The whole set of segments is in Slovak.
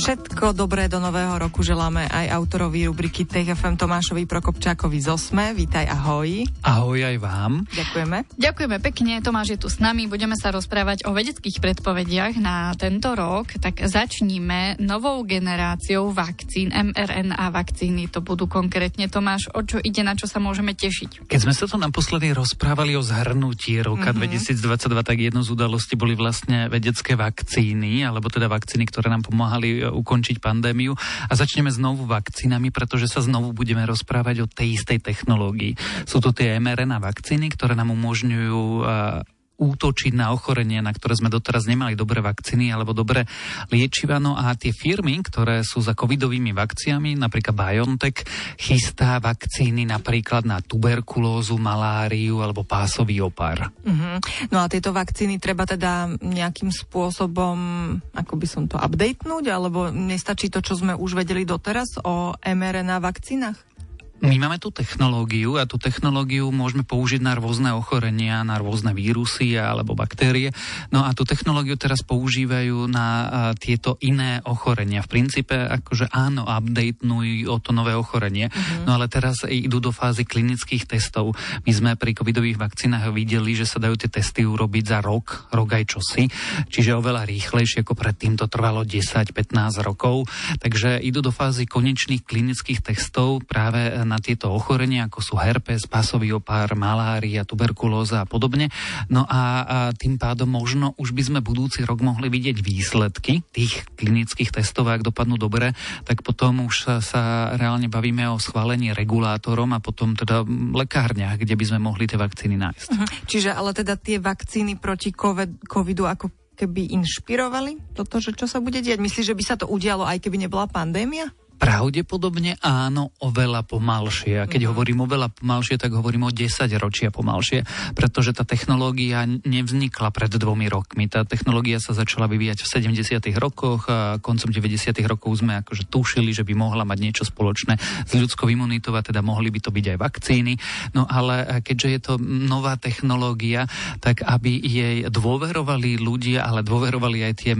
Všetko dobré do nového roku želáme aj autorovi rubriky Tech FM Tomášovi Prokopčákovi z Osme. Vítaj, ahoj. Ahoj aj vám. Ďakujeme. Ďakujeme pekne, Tomáš je tu s nami. Budeme sa rozprávať o vedeckých predpovediach na tento rok. Tak začníme novou generáciou vakcín, mRNA vakcíny. To budú konkrétne, Tomáš, o čo ide, na čo sa môžeme tešiť? Keď sme sa to naposledy rozprávali o zhrnutí roka mm-hmm. 2022, tak jednou z udalostí boli vlastne vedecké vakcíny, alebo teda vakcíny, ktoré nám pomáhali ukončiť pandémiu a začneme znovu vakcínami, pretože sa znovu budeme rozprávať o tej istej technológii. Sú to tie mRNA vakcíny, ktoré nám umožňujú útočiť na ochorenie, na ktoré sme doteraz nemali dobré vakcíny alebo dobré liečiva. No a tie firmy, ktoré sú za covidovými vakciami, napríklad BioNTech, chystá vakcíny napríklad na tuberkulózu, maláriu alebo pásový opar. Uh-huh. No a tieto vakcíny treba teda nejakým spôsobom, ako by som to updatenúť, alebo nestačí to, čo sme už vedeli doteraz o mRNA vakcínach? My máme tú technológiu a tú technológiu môžeme použiť na rôzne ochorenia, na rôzne vírusy alebo baktérie. No a tú technológiu teraz používajú na tieto iné ochorenia. V princípe akože áno, updatenujú o to nové ochorenie, mm-hmm. no ale teraz idú do fázy klinických testov. My sme pri covidových vakcínach videli, že sa dajú tie testy urobiť za rok, rok aj čosi, čiže oveľa rýchlejšie ako predtým to trvalo 10-15 rokov. Takže idú do fázy konečných klinických testov práve na tieto ochorenia, ako sú herpes, pasový opár, malária, tuberkulóza a podobne. No a, a tým pádom možno už by sme budúci rok mohli vidieť výsledky tých klinických testov, ak dopadnú dobre, tak potom už sa, sa reálne bavíme o schválení regulátorom a potom teda lekárniach, kde by sme mohli tie vakcíny nájsť. Uh-huh. Čiže ale teda tie vakcíny proti COVID, covidu ako keby inšpirovali toto, že čo sa bude diať? Myslíš, že by sa to udialo, aj keby nebola pandémia? Pravdepodobne áno, oveľa pomalšie. A keď mm-hmm. hovorím oveľa pomalšie, tak hovorím o 10 ročia pomalšie, pretože tá technológia nevznikla pred dvomi rokmi. Tá technológia sa začala vyvíjať v 70. rokoch a koncom 90. rokov sme akože tušili, že by mohla mať niečo spoločné s ľudskou imunitou a teda mohli by to byť aj vakcíny. No ale keďže je to nová technológia, tak aby jej dôverovali ľudia, ale dôverovali aj tie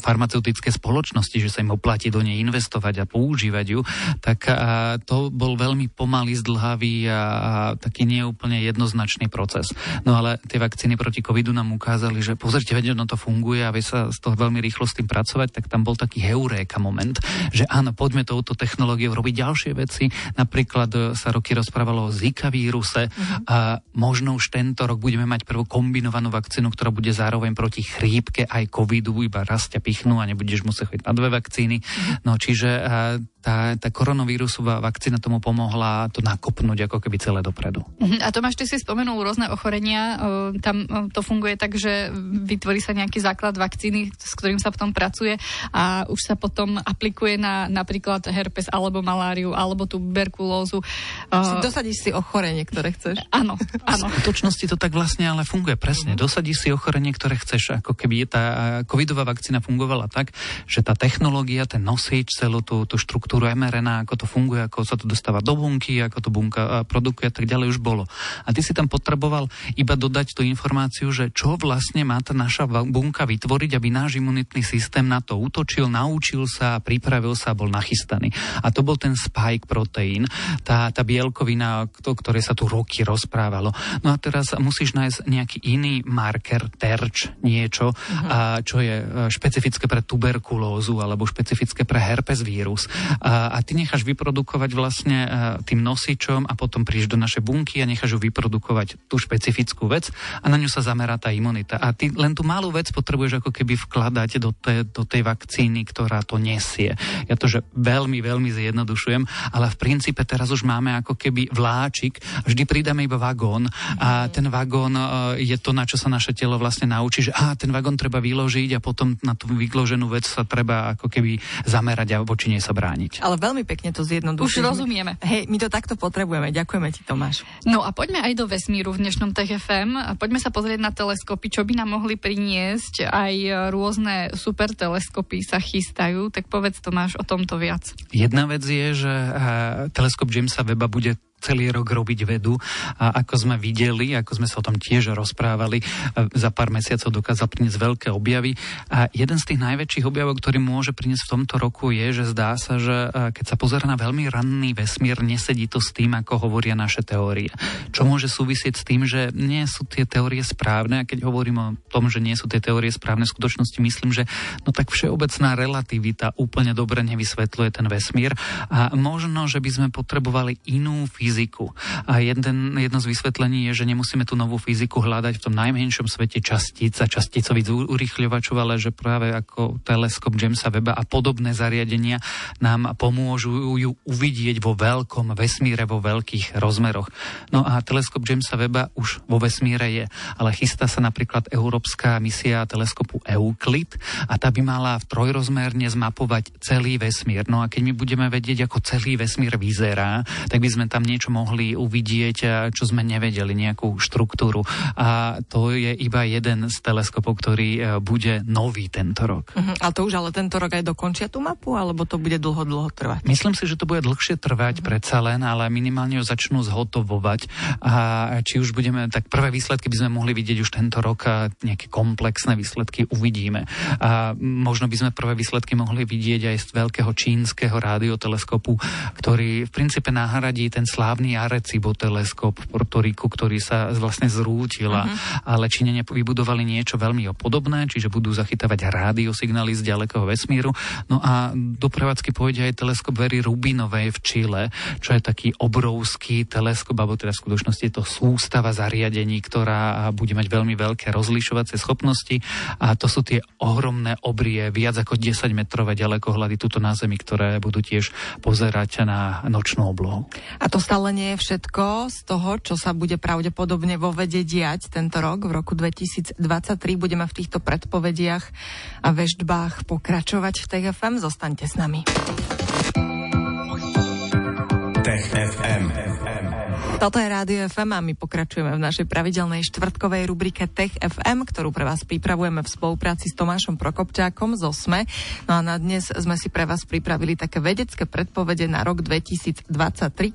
farmaceutické spoločnosti, že sa im oplatí do nej investovať a použiť používať ju, tak a, to bol veľmi pomalý, zdlhavý a, a taký neúplne jednoznačný proces. No ale tie vakcíny proti covidu nám ukázali, že pozrite, veď ono to funguje a vie sa z toho veľmi rýchlo s tým pracovať, tak tam bol taký heuréka moment, že áno, poďme touto technológiou robiť ďalšie veci. Napríklad e, sa roky rozprávalo o Zika víruse uh-huh. a možno už tento rok budeme mať prvú kombinovanú vakcínu, ktorá bude zároveň proti chrípke aj covidu, iba raz ťa pichnú a nebudeš musieť chodiť na dve vakcíny. Uh-huh. No čiže time. Tá, tá koronavírusová vakcína tomu pomohla to nakopnúť ako keby celé dopredu. Mhm. A Tomáš, ty si spomenul rôzne ochorenia. Tam to funguje tak, že vytvorí sa nejaký základ vakcíny, s ktorým sa potom pracuje a už sa potom aplikuje na napríklad herpes alebo maláriu alebo tuberkulózu. Dosadíš si ochorenie, ktoré chceš. Áno, áno. V skutočnosti to tak vlastne ale funguje presne. Dosadíš si ochorenie, ktoré chceš. Ako keby tá covidová vakcína fungovala tak, že tá technológia, ten nosič, celú tú, tú štruktúru mRNA, ako to funguje, ako sa to dostáva do bunky, ako to bunka produkuje a tak ďalej už bolo. A ty si tam potreboval iba dodať tú informáciu, že čo vlastne má tá naša bunka vytvoriť, aby náš imunitný systém na to útočil, naučil sa, pripravil sa a bol nachystaný. A to bol ten spike proteín, tá, tá bielkovina, o ktorej sa tu roky rozprávalo. No a teraz musíš nájsť nejaký iný marker, terč, niečo, uh-huh. a, čo je e, špecifické pre tuberkulózu alebo špecifické pre herpes vírus a, a ty necháš vyprodukovať vlastne e, tým nosičom a potom prídeš do našej bunky a necháš ju vyprodukovať tú špecifickú vec a na ňu sa zamerá tá imunita. A ty len tú malú vec potrebuješ ako keby vkladať do, te, do tej vakcíny, ktorá to nesie. Ja to, že veľmi, veľmi zjednodušujem, ale v princípe teraz už máme ako keby vláčik, vždy pridáme iba vagón a ten vagón e, je to, na čo sa naše telo vlastne naučí, že á, ten vagón treba vyložiť a potom na tú vyloženú vec sa treba ako keby zamerať a voči nej sa brániť chrániť. Ale veľmi pekne to zjednodušuje. Už rozumieme. Hej, my to takto potrebujeme. Ďakujeme ti, Tomáš. No a poďme aj do vesmíru v dnešnom TFM. A poďme sa pozrieť na teleskopy, čo by nám mohli priniesť. Aj rôzne super teleskopy sa chystajú. Tak povedz, Tomáš, o tomto viac. Jedna vec je, že uh, teleskop Jamesa Weba bude celý rok robiť vedu a ako sme videli, ako sme sa o tom tiež rozprávali, za pár mesiacov dokázal priniesť veľké objavy a jeden z tých najväčších objavov, ktorý môže priniesť v tomto roku je, že zdá sa, že keď sa pozera na veľmi ranný vesmír, nesedí to s tým, ako hovoria naše teórie. Čo môže súvisieť s tým, že nie sú tie teórie správne a keď hovorím o tom, že nie sú tie teórie správne, v skutočnosti myslím, že no tak všeobecná relativita úplne dobre nevysvetľuje ten vesmír a možno, že by sme potrebovali inú fyziku. A jeden, jedno z vysvetlení je, že nemusíme tú novú fyziku hľadať v tom najmenšom svete častíc a časticových urychľovačov, ale že práve ako teleskop Jamesa Weba a podobné zariadenia nám pomôžu ju uvidieť vo veľkom vesmíre, vo veľkých rozmeroch. No a teleskop Jamesa Weba už vo vesmíre je, ale chystá sa napríklad európska misia teleskopu Euclid a tá by mala v trojrozmerne zmapovať celý vesmír. No a keď my budeme vedieť, ako celý vesmír vyzerá, tak by sme tam niečo mohli uvidieť, čo sme nevedeli, nejakú štruktúru. A to je iba jeden z teleskopov, ktorý e, bude nový tento rok. Uh-huh. A to už ale tento rok aj dokončia tú mapu, alebo to bude dlho, dlho trvať? Myslím si, že to bude dlhšie trvať uh-huh. predsa len, ale minimálne ho začnú zhotovovať. A či už budeme, tak prvé výsledky by sme mohli vidieť už tento rok a nejaké komplexné výsledky uvidíme. A možno by sme prvé výsledky mohli vidieť aj z veľkého čínskeho radioteleskopu, ktorý v princípe nahradí ten slávny Arecibo teleskop v Portoriku, ktorý sa vlastne zrútil. Uh-huh. Ale Číňania vybudovali niečo veľmi podobné, čiže budú zachytávať rádiosignály z ďalekého vesmíru. No a do prevádzky pôjde aj teleskop Very Rubinovej v Čile, čo je taký obrovský teleskop, alebo teda v skutočnosti je to sústava zariadení, ktorá bude mať veľmi veľké rozlišovacie schopnosti a to sú tie ohromné obrie, viac ako 10 metrové ďalekohľady tuto na Zemi, ktoré budú tiež pozerať na nočnú oblohu. A to stále nie je všetko z toho, čo sa bude pravdepodobne vo vede diať tento rok. V roku 2023 budeme v týchto predpovediach a veždbách pokračovať v TFM. Zostaňte s nami. Tech FM. Toto je Rádio FM a my pokračujeme v našej pravidelnej štvrtkovej rubrike Tech FM, ktorú pre vás pripravujeme v spolupráci s Tomášom Prokopčákom zo SME. No a na dnes sme si pre vás pripravili také vedecké predpovede na rok 2023,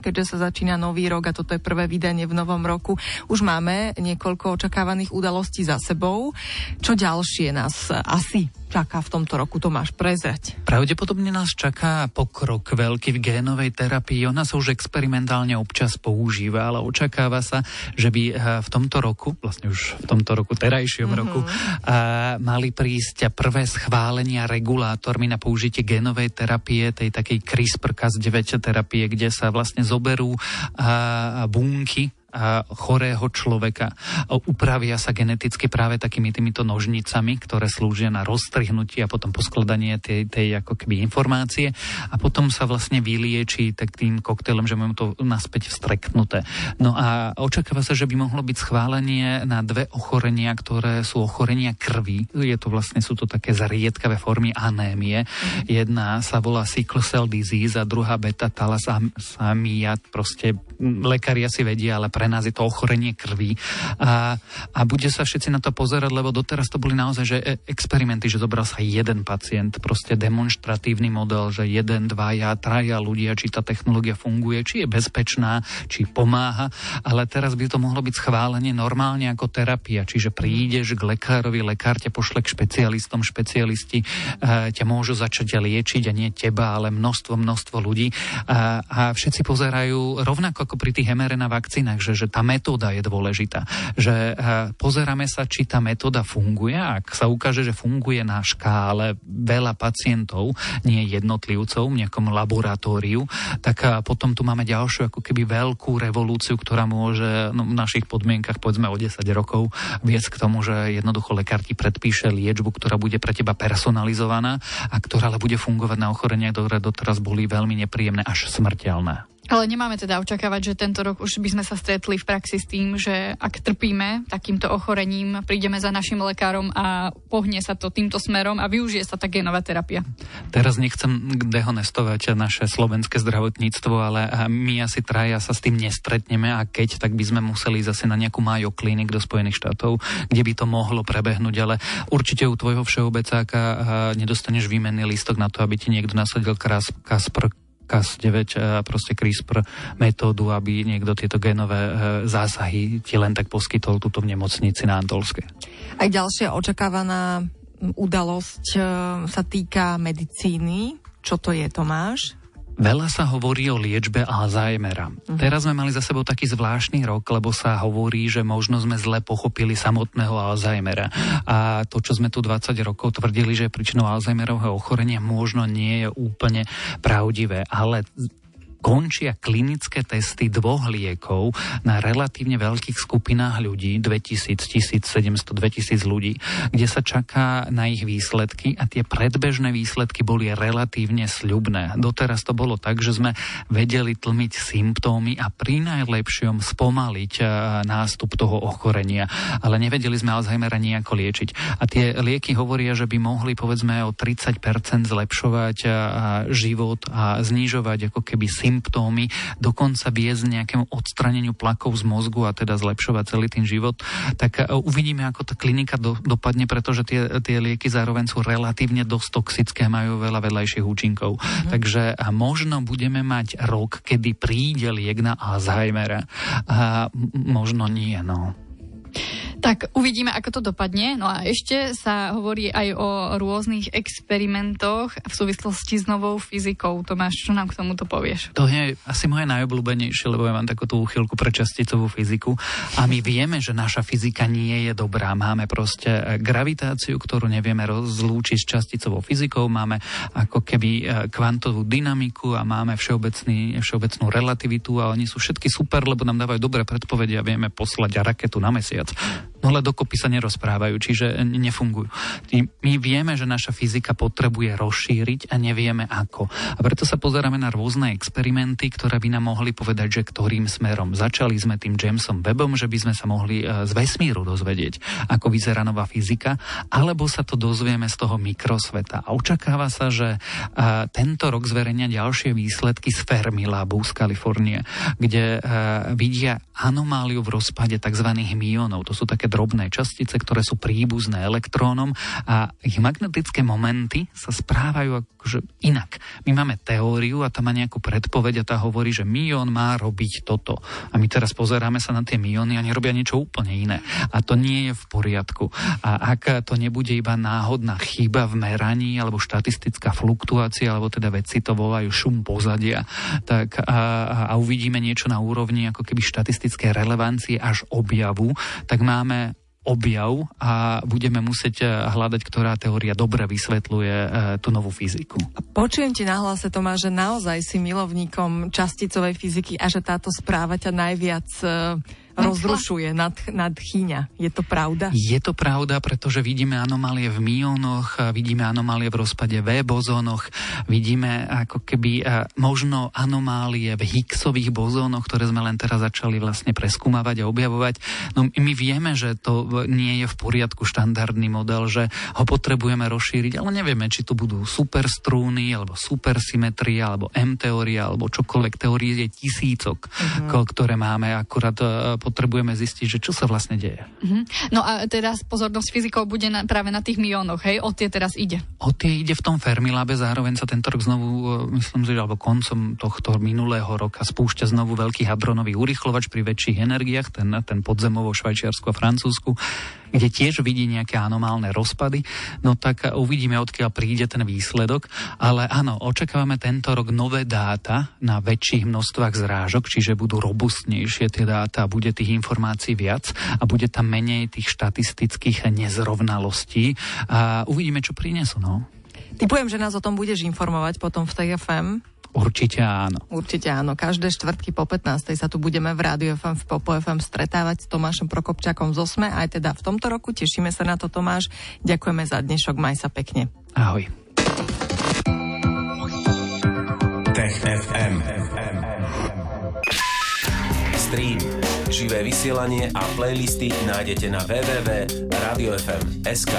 keďže sa začína nový rok a toto je prvé vydanie v novom roku. Už máme niekoľko očakávaných udalostí za sebou. Čo ďalšie nás asi čaká v tomto roku, Tomáš, prezrať? Pravdepodobne nás čaká pokrok veľký v génovej terapii. Ona sa už experimentálne občas používa, ale očakáva sa, že by eh, v tomto roku, vlastne už v tomto roku, terajšom mm-hmm. roku, a, mali prísť prvé schválenia regulátormi na použitie génovej terapie, tej takej CRISPR-Cas9 terapie, kde sa vlastne zoberú a, bunky chorého človeka. Upravia sa geneticky práve takými týmito nožnicami, ktoré slúžia na roztrihnutie a potom poskladanie tej, tej ako keby informácie a potom sa vlastne vylieči tak tým koktejlom, že máme to naspäť vstreknuté. No a očakáva sa, že by mohlo byť schválenie na dve ochorenia, ktoré sú ochorenia krvi. Je to vlastne, sú to také zariedkavé formy anémie. Jedna sa volá sickle cell disease a druhá beta thalassemia. Proste lekári asi vedia, ale pre nás je to ochorenie krvi. A, a bude sa všetci na to pozerať, lebo doteraz to boli naozaj že e, experimenty, že zobral sa jeden pacient, proste demonstratívny model, že jeden, dvaja, traja ľudia, či tá technológia funguje, či je bezpečná, či pomáha, ale teraz by to mohlo byť schválenie normálne ako terapia, čiže prídeš k lekárovi, lekár ťa pošle k špecialistom, špecialisti e, ťa môžu začať liečiť a nie teba, ale množstvo, množstvo ľudí. A, a všetci pozerajú rovnako ako pri tých mRNA vakcínach, že, že tá metóda je dôležitá. Že uh, pozeráme sa, či tá metóda funguje. Ak sa ukáže, že funguje na škále veľa pacientov, nie jednotlivcov v nejakom laboratóriu, tak uh, potom tu máme ďalšiu ako keby veľkú revolúciu, ktorá môže no, v našich podmienkach povedzme o 10 rokov viesť k tomu, že jednoducho lekár ti predpíše liečbu, ktorá bude pre teba personalizovaná a ktorá ale bude fungovať na ochoreniach, ktoré doteraz boli veľmi nepríjemné až smrteľné. Ale nemáme teda očakávať, že tento rok už by sme sa stretli v praxi s tým, že ak trpíme takýmto ochorením, prídeme za našim lekárom a pohne sa to týmto smerom a využije sa tá genová terapia. Teraz nechcem dehonestovať naše slovenské zdravotníctvo, ale my asi traja sa s tým nestretneme a keď, tak by sme museli zase na nejakú Mayo klinik do Spojených štátov, kde by to mohlo prebehnúť, ale určite u tvojho všeobecáka nedostaneš výmenný lístok na to, aby ti niekto nasadil Kaspr Cas9, proste CRISPR metódu, aby niekto tieto genové zásahy ti len tak poskytol túto v nemocnici na Antolske. Aj ďalšia očakávaná udalosť sa týka medicíny. Čo to je, Tomáš? Veľa sa hovorí o liečbe Alzheimera. Uh-huh. Teraz sme mali za sebou taký zvláštny rok, lebo sa hovorí, že možno sme zle pochopili samotného Alzheimera. A to, čo sme tu 20 rokov tvrdili, že príčinou Alzheimerového ochorenia, možno nie je úplne pravdivé. Ale končia klinické testy dvoch liekov na relatívne veľkých skupinách ľudí, 2000, 1700, 2000 ľudí, kde sa čaká na ich výsledky a tie predbežné výsledky boli relatívne sľubné. Doteraz to bolo tak, že sme vedeli tlmiť symptómy a pri najlepšom spomaliť e, nástup toho ochorenia, ale nevedeli sme Alzheimera nejako liečiť. A tie lieky hovoria, že by mohli povedzme o 30% zlepšovať e, život a znižovať ako keby symptómy symptómy, dokonca viesť nejakému odstraneniu plakov z mozgu a teda zlepšovať celý ten život, tak e, uvidíme, ako tá klinika do, dopadne, pretože tie, tie lieky zároveň sú relatívne dosť toxické, majú veľa vedľajších účinkov. Mm-hmm. Takže možno budeme mať rok, kedy príde liek na Alzheimera. A možno nie, no. Tak uvidíme, ako to dopadne. No a ešte sa hovorí aj o rôznych experimentoch v súvislosti s novou fyzikou. Tomáš, čo nám k tomuto povieš? To je asi moje najobľúbenejšie, lebo ja mám takúto úchylku pre časticovú fyziku. A my vieme, že naša fyzika nie je dobrá. Máme proste e, gravitáciu, ktorú nevieme rozlúčiť s časticovou fyzikou. Máme ako keby e, kvantovú dynamiku a máme všeobecný, všeobecnú relativitu a oni sú všetky super, lebo nám dávajú dobré predpovede a vieme poslať raketu na mesiac no ale dokopy sa nerozprávajú, čiže nefungujú. My vieme, že naša fyzika potrebuje rozšíriť a nevieme ako. A preto sa pozeráme na rôzne experimenty, ktoré by nám mohli povedať, že ktorým smerom. Začali sme tým Jamesom Webbom, že by sme sa mohli e, z vesmíru dozvedieť, ako vyzerá nová fyzika, alebo sa to dozvieme z toho mikrosveta. A očakáva sa, že e, tento rok zverejnia ďalšie výsledky z Fermilabu z Kalifornie, kde e, vidia anomáliu v rozpade tzv. myonov. To sú také drobné častice, ktoré sú príbuzné elektrónom a ich magnetické momenty sa správajú akože inak. My máme teóriu a tá má nejakú predpoveď a tá hovorí, že myón má robiť toto. A my teraz pozeráme sa na tie myóny a nerobia niečo úplne iné. A to nie je v poriadku. A ak to nebude iba náhodná chyba v meraní alebo štatistická fluktuácia, alebo teda vedci to volajú šum pozadia, tak a, a uvidíme niečo na úrovni ako keby štatistické relevancie až objavu, tak máme objav a budeme musieť eh, hľadať, ktorá teória dobre vysvetľuje eh, tú novú fyziku. Počujem ti na hlase, Tomáš, že naozaj si milovníkom časticovej fyziky a že táto správa ťa najviac eh, rozrušuje, nad, nadchýňa. Je to pravda? Je to pravda, pretože vidíme anomálie v myónoch, vidíme anomálie v rozpade V bozónoch, vidíme ako keby možno anomálie v Higgsových bozónoch, ktoré sme len teraz začali vlastne preskúmavať a objavovať. No my vieme, že to nie je v poriadku štandardný model, že ho potrebujeme rozšíriť, ale nevieme, či to budú superstrúny, alebo supersymetria, alebo M-teória, alebo čokoľvek teórie je tisícok, uh-huh. ktoré máme akurát potrebujeme zistiť, že čo sa vlastne deje. Mm-hmm. No a teraz pozornosť fyzikov bude na, práve na tých myónoch, hej? O tie teraz ide. O tie ide v tom Fermilabe, zároveň sa tento rok znovu, e, myslím si, alebo koncom tohto minulého roka spúšťa znovu veľký hadronový urychlovač pri väčších energiách, ten, ten podzemovo Švajčiarsku a Francúzsku kde tiež vidí nejaké anomálne rozpady, no tak uvidíme, odkiaľ príde ten výsledok. Ale áno, očakávame tento rok nové dáta na väčších množstvách zrážok, čiže budú robustnejšie tie dáta, bude tých informácií viac a bude tam menej tých štatistických nezrovnalostí a uvidíme, čo prinesú. No. Typujem, že nás o tom budeš informovať potom v TFM. Určite áno. Určite áno. Každé štvrtky po 15. sa tu budeme v Rádiu FM v Popo FM stretávať s Tomášom Prokopčakom z Osme. Aj teda v tomto roku. Tešíme sa na to, Tomáš. Ďakujeme za dnešok. Maj sa pekne. Ahoj. Tech FM. Stream, živé vysielanie a playlisty nájdete na www.radiofm.sk.